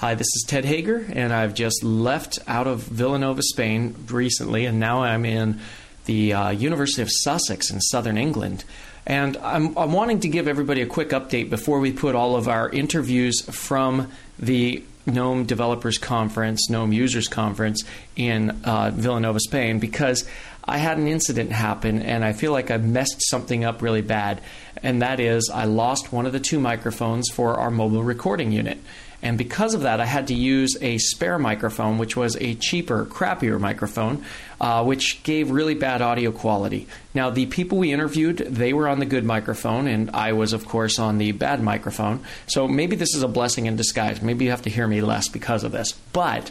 Hi, this is Ted Haeger, and I've just left out of Vilanova, Spain recently, and now I'm in the uh, University of Sussex in southern England. And I'm, I'm wanting to give everybody a quick update before we put all of our interviews from the GNOME Developers Conference, GNOME Users Conference in uh, Vilanova, Spain, because I had an incident happen and I feel like I messed something up really bad. And that is, I lost one of the two microphones for our mobile recording unit. And because of that, I had to use a spare microphone, which was a cheaper, crappier microphone, uh, which gave really bad audio quality. Now, the people we interviewed, they were on the good microphone, and I was, of course, on the bad microphone. So maybe this is a blessing in disguise. Maybe you have to hear me less because of this. But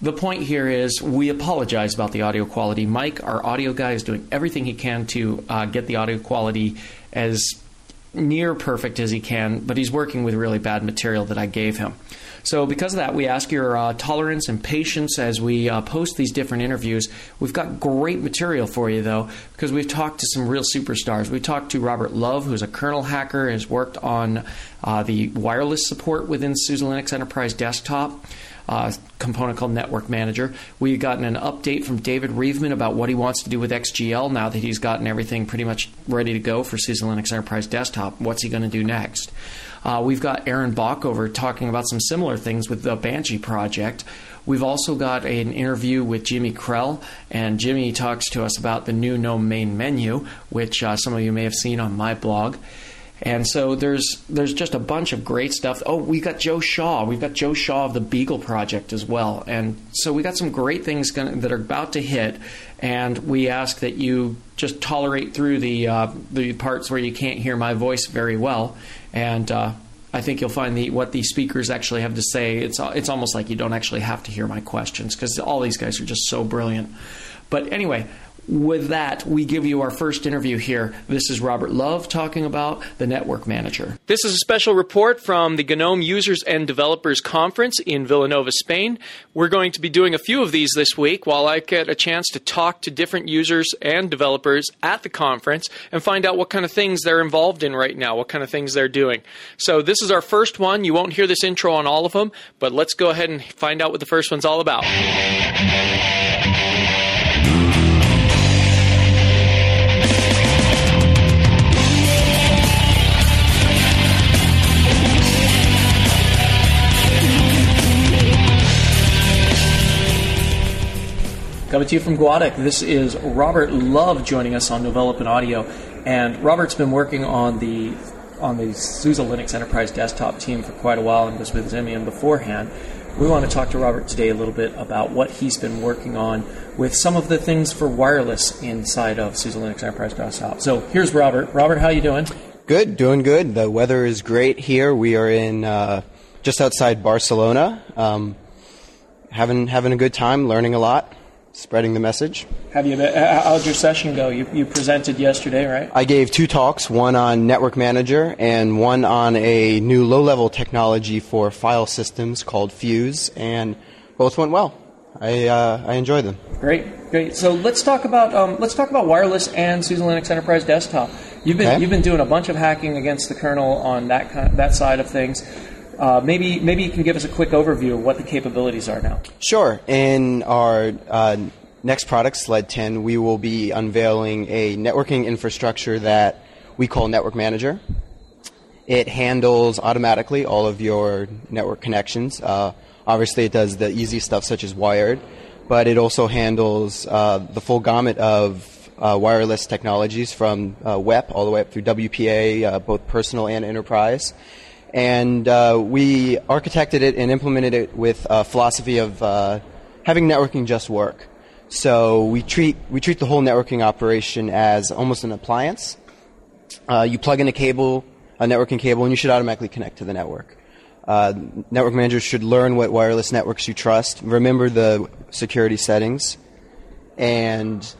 the point here is we apologize about the audio quality. Mike, our audio guy, is doing everything he can to uh, get the audio quality as near perfect as he can, but he's working with really bad material that I gave him. So, because of that, we ask your uh, tolerance and patience as we uh, post these different interviews. We've got great material for you, though, because we've talked to some real superstars. We talked to Robert Love, who's a kernel hacker, has worked on uh, the wireless support within SUSE Linux Enterprise Desktop uh, component called Network Manager. We've gotten an update from David Reveman about what he wants to do with XGL now that he's gotten everything pretty much ready to go for SUSE Linux Enterprise Desktop. What's he going to do next? Uh, we've got Aaron Bockover talking about some similar things with the Banshee project. We've also got an interview with Jimmy Krehl, and Jimmy talks to us about the new GNOME main menu, which uh, some of you may have seen on my blog. And so there's there's just a bunch of great stuff. Oh, we got Joe Shaw. We've got Joe Shaw of the Beagle Project as well. And so we got some great things gonna, that are about to hit. And we ask that you just tolerate through the uh, the parts where you can't hear my voice very well. And uh, I think you'll find the what the speakers actually have to say. It's it's almost like you don't actually have to hear my questions because all these guys are just so brilliant. But anyway, with that, we give you our first interview here. This is Robert Love talking about the Network Manager. This is a special report from the GNOME Users and Developers Conference in Vilanova, Spain. We're going to be doing a few of these this week while I get a chance to talk to different users and developers at the conference and find out what kind of things they're involved in right now, what kind of things they're doing. So, this is our first one. You won't hear this intro on all of them, but let's go ahead and find out what the first one's all about. Coming to you from GUADEC, this is Robert Love joining us on Development Audio, and Robert's been working on the on the SUSE Linux Enterprise desktop team for quite a while and was with Ximian beforehand. We want to talk to Robert today a little bit about what he's been working on with some of the things for wireless inside of SUSE Linux Enterprise desktop. So here's Robert. Robert, how are you doing? Good, doing good. The weather is great here. We are in uh, just outside Barcelona, um, having having a good time, learning a lot spreading the message. Have you? How did your session go? You, you presented yesterday, right? I gave two talks, one on Network Manager and one on a new low-level technology for file systems called Fuse, and both went well. I uh, I enjoyed them. Great, great. So let's talk about um, let's talk about wireless and SUSE Linux Enterprise Desktop. You've been okay. you've been doing a bunch of hacking against the kernel on that kind, that side of things. Uh, maybe maybe you can give us a quick overview of what the capabilities are now. Sure. In our uh, next product, Sled 10, we will be unveiling a networking infrastructure that we call Network Manager. It handles automatically all of your network connections. Uh, obviously, it does the easy stuff such as wired, but it also handles uh, the full gamut of uh, wireless technologies from uh, WEP all the way up through WPA, uh, both personal and enterprise and uh, we architected it and implemented it with a philosophy of uh, having networking just work. So we treat we treat the whole networking operation as almost an appliance. Uh, you plug in a cable, a networking cable, and you should automatically connect to the network. Uh, network managers should learn what wireless networks you trust, remember the security settings, and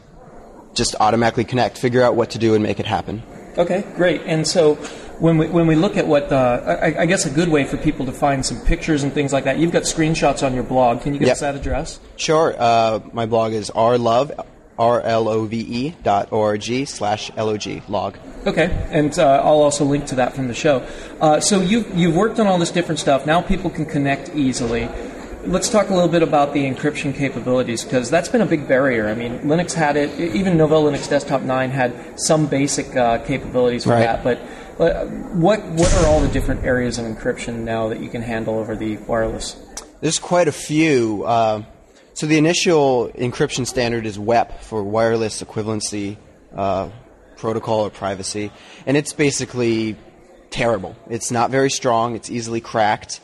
just automatically connect. Figure out what to do and make it happen. Okay, great. And so when we, when we look at what, uh, I, I, guess a good way for people to find some pictures and things like that, you've got screenshots on your blog. Can you give yep. us that address? Sure. Uh, my blog is rlove, rlove dot org slash log log. Okay, and uh, I'll also link to that from the show. Uh, so you've, you've worked on all this different stuff. Now people can connect easily. Let's talk a little bit about the encryption capabilities because that's been a big barrier. I mean, Linux had it, even Novell Linux Desktop 9 had some basic uh, capabilities for Right. that, but what, what are all the different areas of encryption now that you can handle over the wireless? There's quite a few. Uh, so the initial encryption standard is WEP for wireless equivalency uh, protocol or privacy, and it's basically terrible. It's not very strong. It's easily cracked,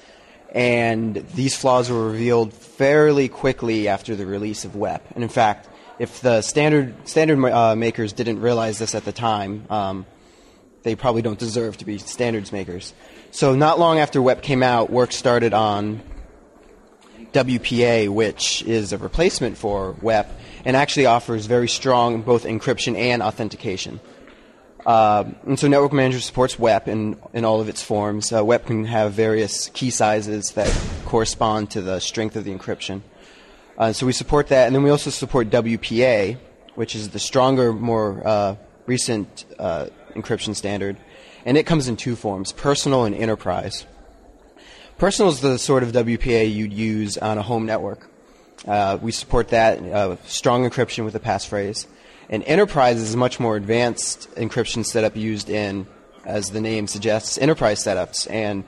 and these flaws were revealed fairly quickly after the release of WEP. And in fact, if the standard standard uh, makers didn't realize this at the time, um, they probably don't deserve to be standards makers. So not long after WEP came out, work started on WPA, which is a replacement for WEP and actually offers very strong both encryption and authentication. Uh, and so Network Manager supports WEP in, in all of its forms. Uh, WEP can have various key sizes that correspond to the strength of the encryption. Uh, so we support that, and then we also support WPA, which is the stronger, more uh, recent uh, encryption standard, and it comes in two forms: personal and enterprise. Personal is the sort of WPA you'd use on a home network. Uh, we support that uh, strong encryption with a passphrase. And enterprise is a much more advanced encryption setup used in, as the name suggests, enterprise setups. And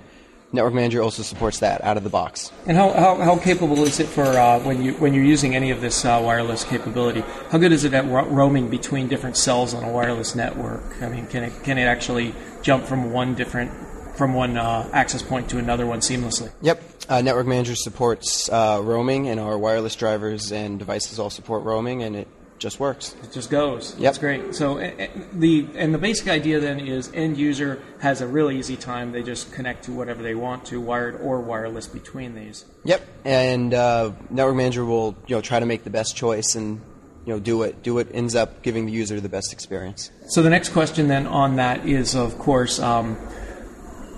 Network Manager also supports that out of the box. And how, how, how capable is it for uh, when you when you're using any of this uh, wireless capability? How good is it at ro- roaming between different cells on a wireless network? I mean, can it can it actually jump from one different from one uh, access point to another one seamlessly? Yep. Uh, Network Manager supports uh, roaming, and our wireless drivers and devices all support roaming, and it just works. It just goes. Yep. That's great. So eh, the and the basic idea then is end user has a really easy time. They just connect to whatever they want to, wired or wireless between these. Yep. And uh, Network Manager will you know try to make the best choice and you know do it do what ends up giving the user the best experience. So the next question then on that is, of course, um,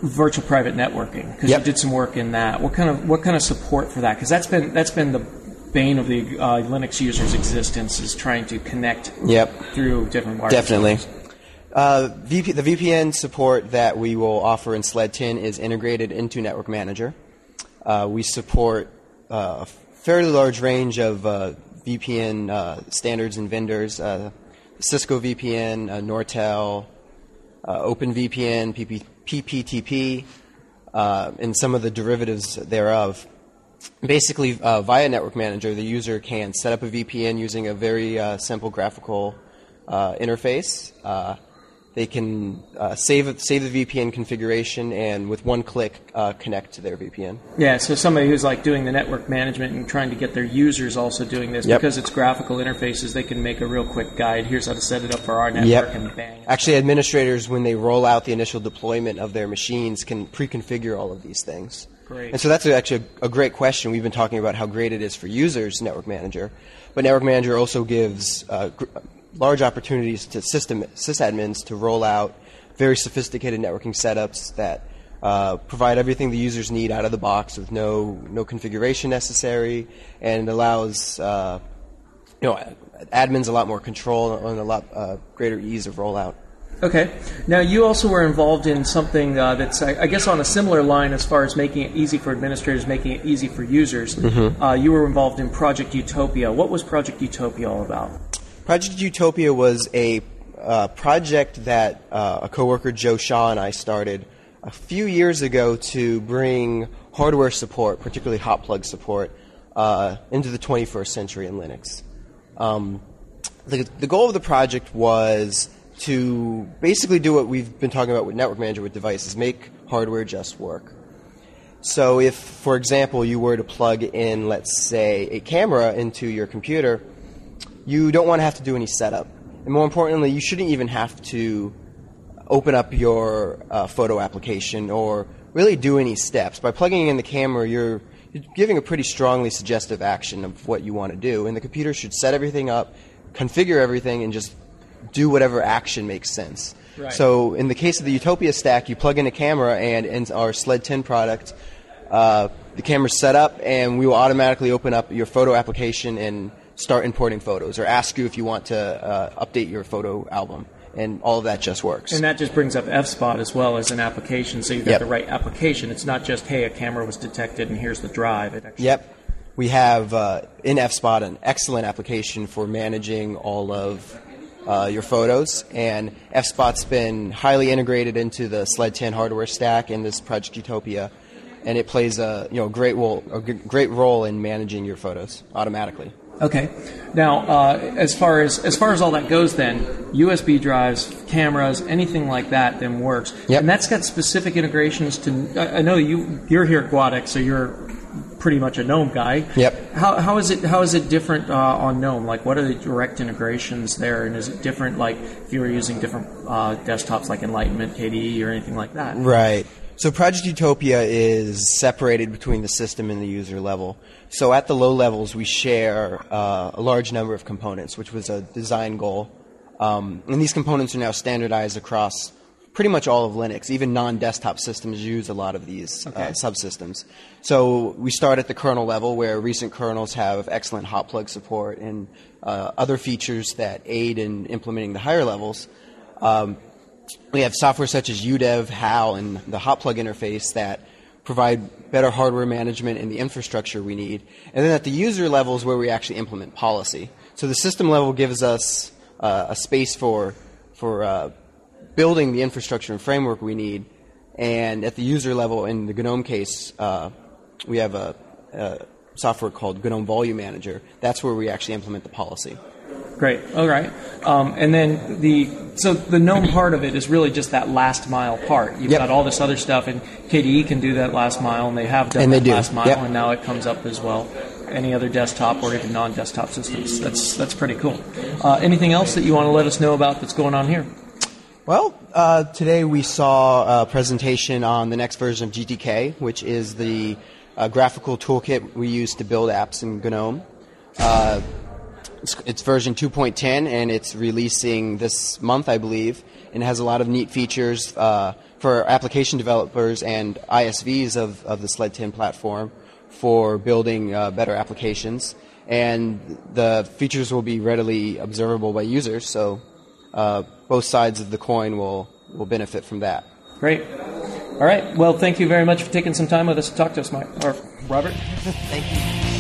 virtual private networking because Yep. you did some work in that. What kind of what kind of support for that? Because that's been that's been the bane of the uh, Linux user's existence is trying to connect Yep. through different wires. Definitely. Uh, VP, the VPN support that we will offer in SLED 10 is integrated into Network Manager. Uh, we support uh, a fairly large range of uh, VPN uh, standards and vendors uh, Cisco VPN, uh, Nortel, uh, OpenVPN, PP, PPTP, uh, and some of the derivatives thereof. Basically, uh, via Network Manager, the user can set up a VPN using a very uh, simple graphical uh, interface. Uh, they can uh, save save the VPN configuration and with one click uh, connect to their VPN. Yeah, so somebody who's like doing the network management and trying to get their users also doing this Yep. because it's graphical interfaces, they can make a real quick guide. Here's how to set it up for our network Yep. and bang. Actually, administrators, when they roll out the initial deployment of their machines, can pre-configure all of these things. Great. And so that's actually a, a great question. We've been talking about how great it is for users, Network Manager, but Network Manager also gives uh, gr- large opportunities to system sysadmins to roll out very sophisticated networking setups that uh, provide everything the users need out of the box with no no configuration necessary, and allows uh, you know admins a lot more control and a lot uh, greater ease of rollout. Okay. Now, you also were involved in something uh, that's, I, I guess, on a similar line as far as making it easy for administrators, making it easy for users. Uh, you were involved in Project Utopia. What was Project Utopia all about? Project Utopia was a uh, project that uh, a coworker Joe Shaw and I started a few years ago to bring hardware support, particularly hot plug support, uh, into the 21st century in Linux. Um, the, the goal of the project was to basically do what we've been talking about with Network Manager with devices, make hardware just work. So, if, for example, you were to plug in, let's say, a camera into your computer, you don't want to have to do any setup. And more importantly, you shouldn't even have to open up your uh, photo application or really do any steps. By plugging in the camera, you're, you're giving a pretty strongly suggestive action of what you want to do. And the computer should set everything up, configure everything, and just do whatever action makes sense. Right. So, in the case of the Utopia stack, you plug in a camera, and in our SLED 10 product, uh, the camera's set up, and we will automatically open up your photo application and start importing photos or ask you if you want to uh, update your photo album. And all of that just works. And that just brings up FSpot as well as an application, so you've got Yep. the right application. It's not just, hey, a camera was detected and here's the drive. It actually, Yep. We have uh, in FSpot an excellent application for managing all of uh, your photos, and FSpot's been highly integrated into the Sled 10 hardware stack in this Project Utopia, and it plays a you know great role a g- great role in managing your photos automatically. Okay. Now, uh, as far as as far as all that goes, then USB drives, cameras, anything like that, then works. Yep. And that's got specific integrations to. I, I know you you're here at GUADEC, so you're pretty much a GNOME guy. Yep. How, how is it how is it different uh, on GNOME? Like, what are the direct integrations there, and is it different? Like, if you were using different uh, desktops like Enlightenment, KDE, or anything like that? Right. So Project Utopia is separated between the system and the user level. So at the low levels, we share uh, a large number of components, which was a design goal. Um, and these components are now standardized across pretty much all of Linux. Even non-desktop systems use a lot of these Okay. uh, subsystems. So we start at the kernel level, where recent kernels have excellent hot plug support and uh, other features that aid in implementing the higher levels. Um, we have software such as UDEV, HAL, and the hot plug interface that provide better hardware management and the infrastructure we need. And then at the user level is where we actually implement policy. So the system level gives us uh, a space for for uh, building the infrastructure and framework we need. And at the user level, in the GNOME case, uh, we have a, a software called GNOME Volume Manager. That's where we actually implement the policy. Great. All right. Um, and then the so the GNOME part of it is really just that last mile part. You've Yep. got all this other stuff, and KDE can do that last mile, and they have done And they that do. last mile, Yep. and now it comes up as well. Any other desktop or even non-desktop systems. That's that's pretty cool. Uh, anything else that you want to let us know about that's going on here? Well, uh, today we saw a presentation on the next version of GTK, which is the uh, graphical toolkit we use to build apps in GNOME. Uh, it's, it's version 2.10, and it's releasing this month, I believe, and it has a lot of neat features uh, for application developers and ISVs of, of the Sled 10 platform for building uh, better applications. And the features will be readily observable by users, so uh, both sides of the coin will, will benefit from that. Great. All right. Well, thank you very much for taking some time with us to talk to us, Mike or Robert. Thank you.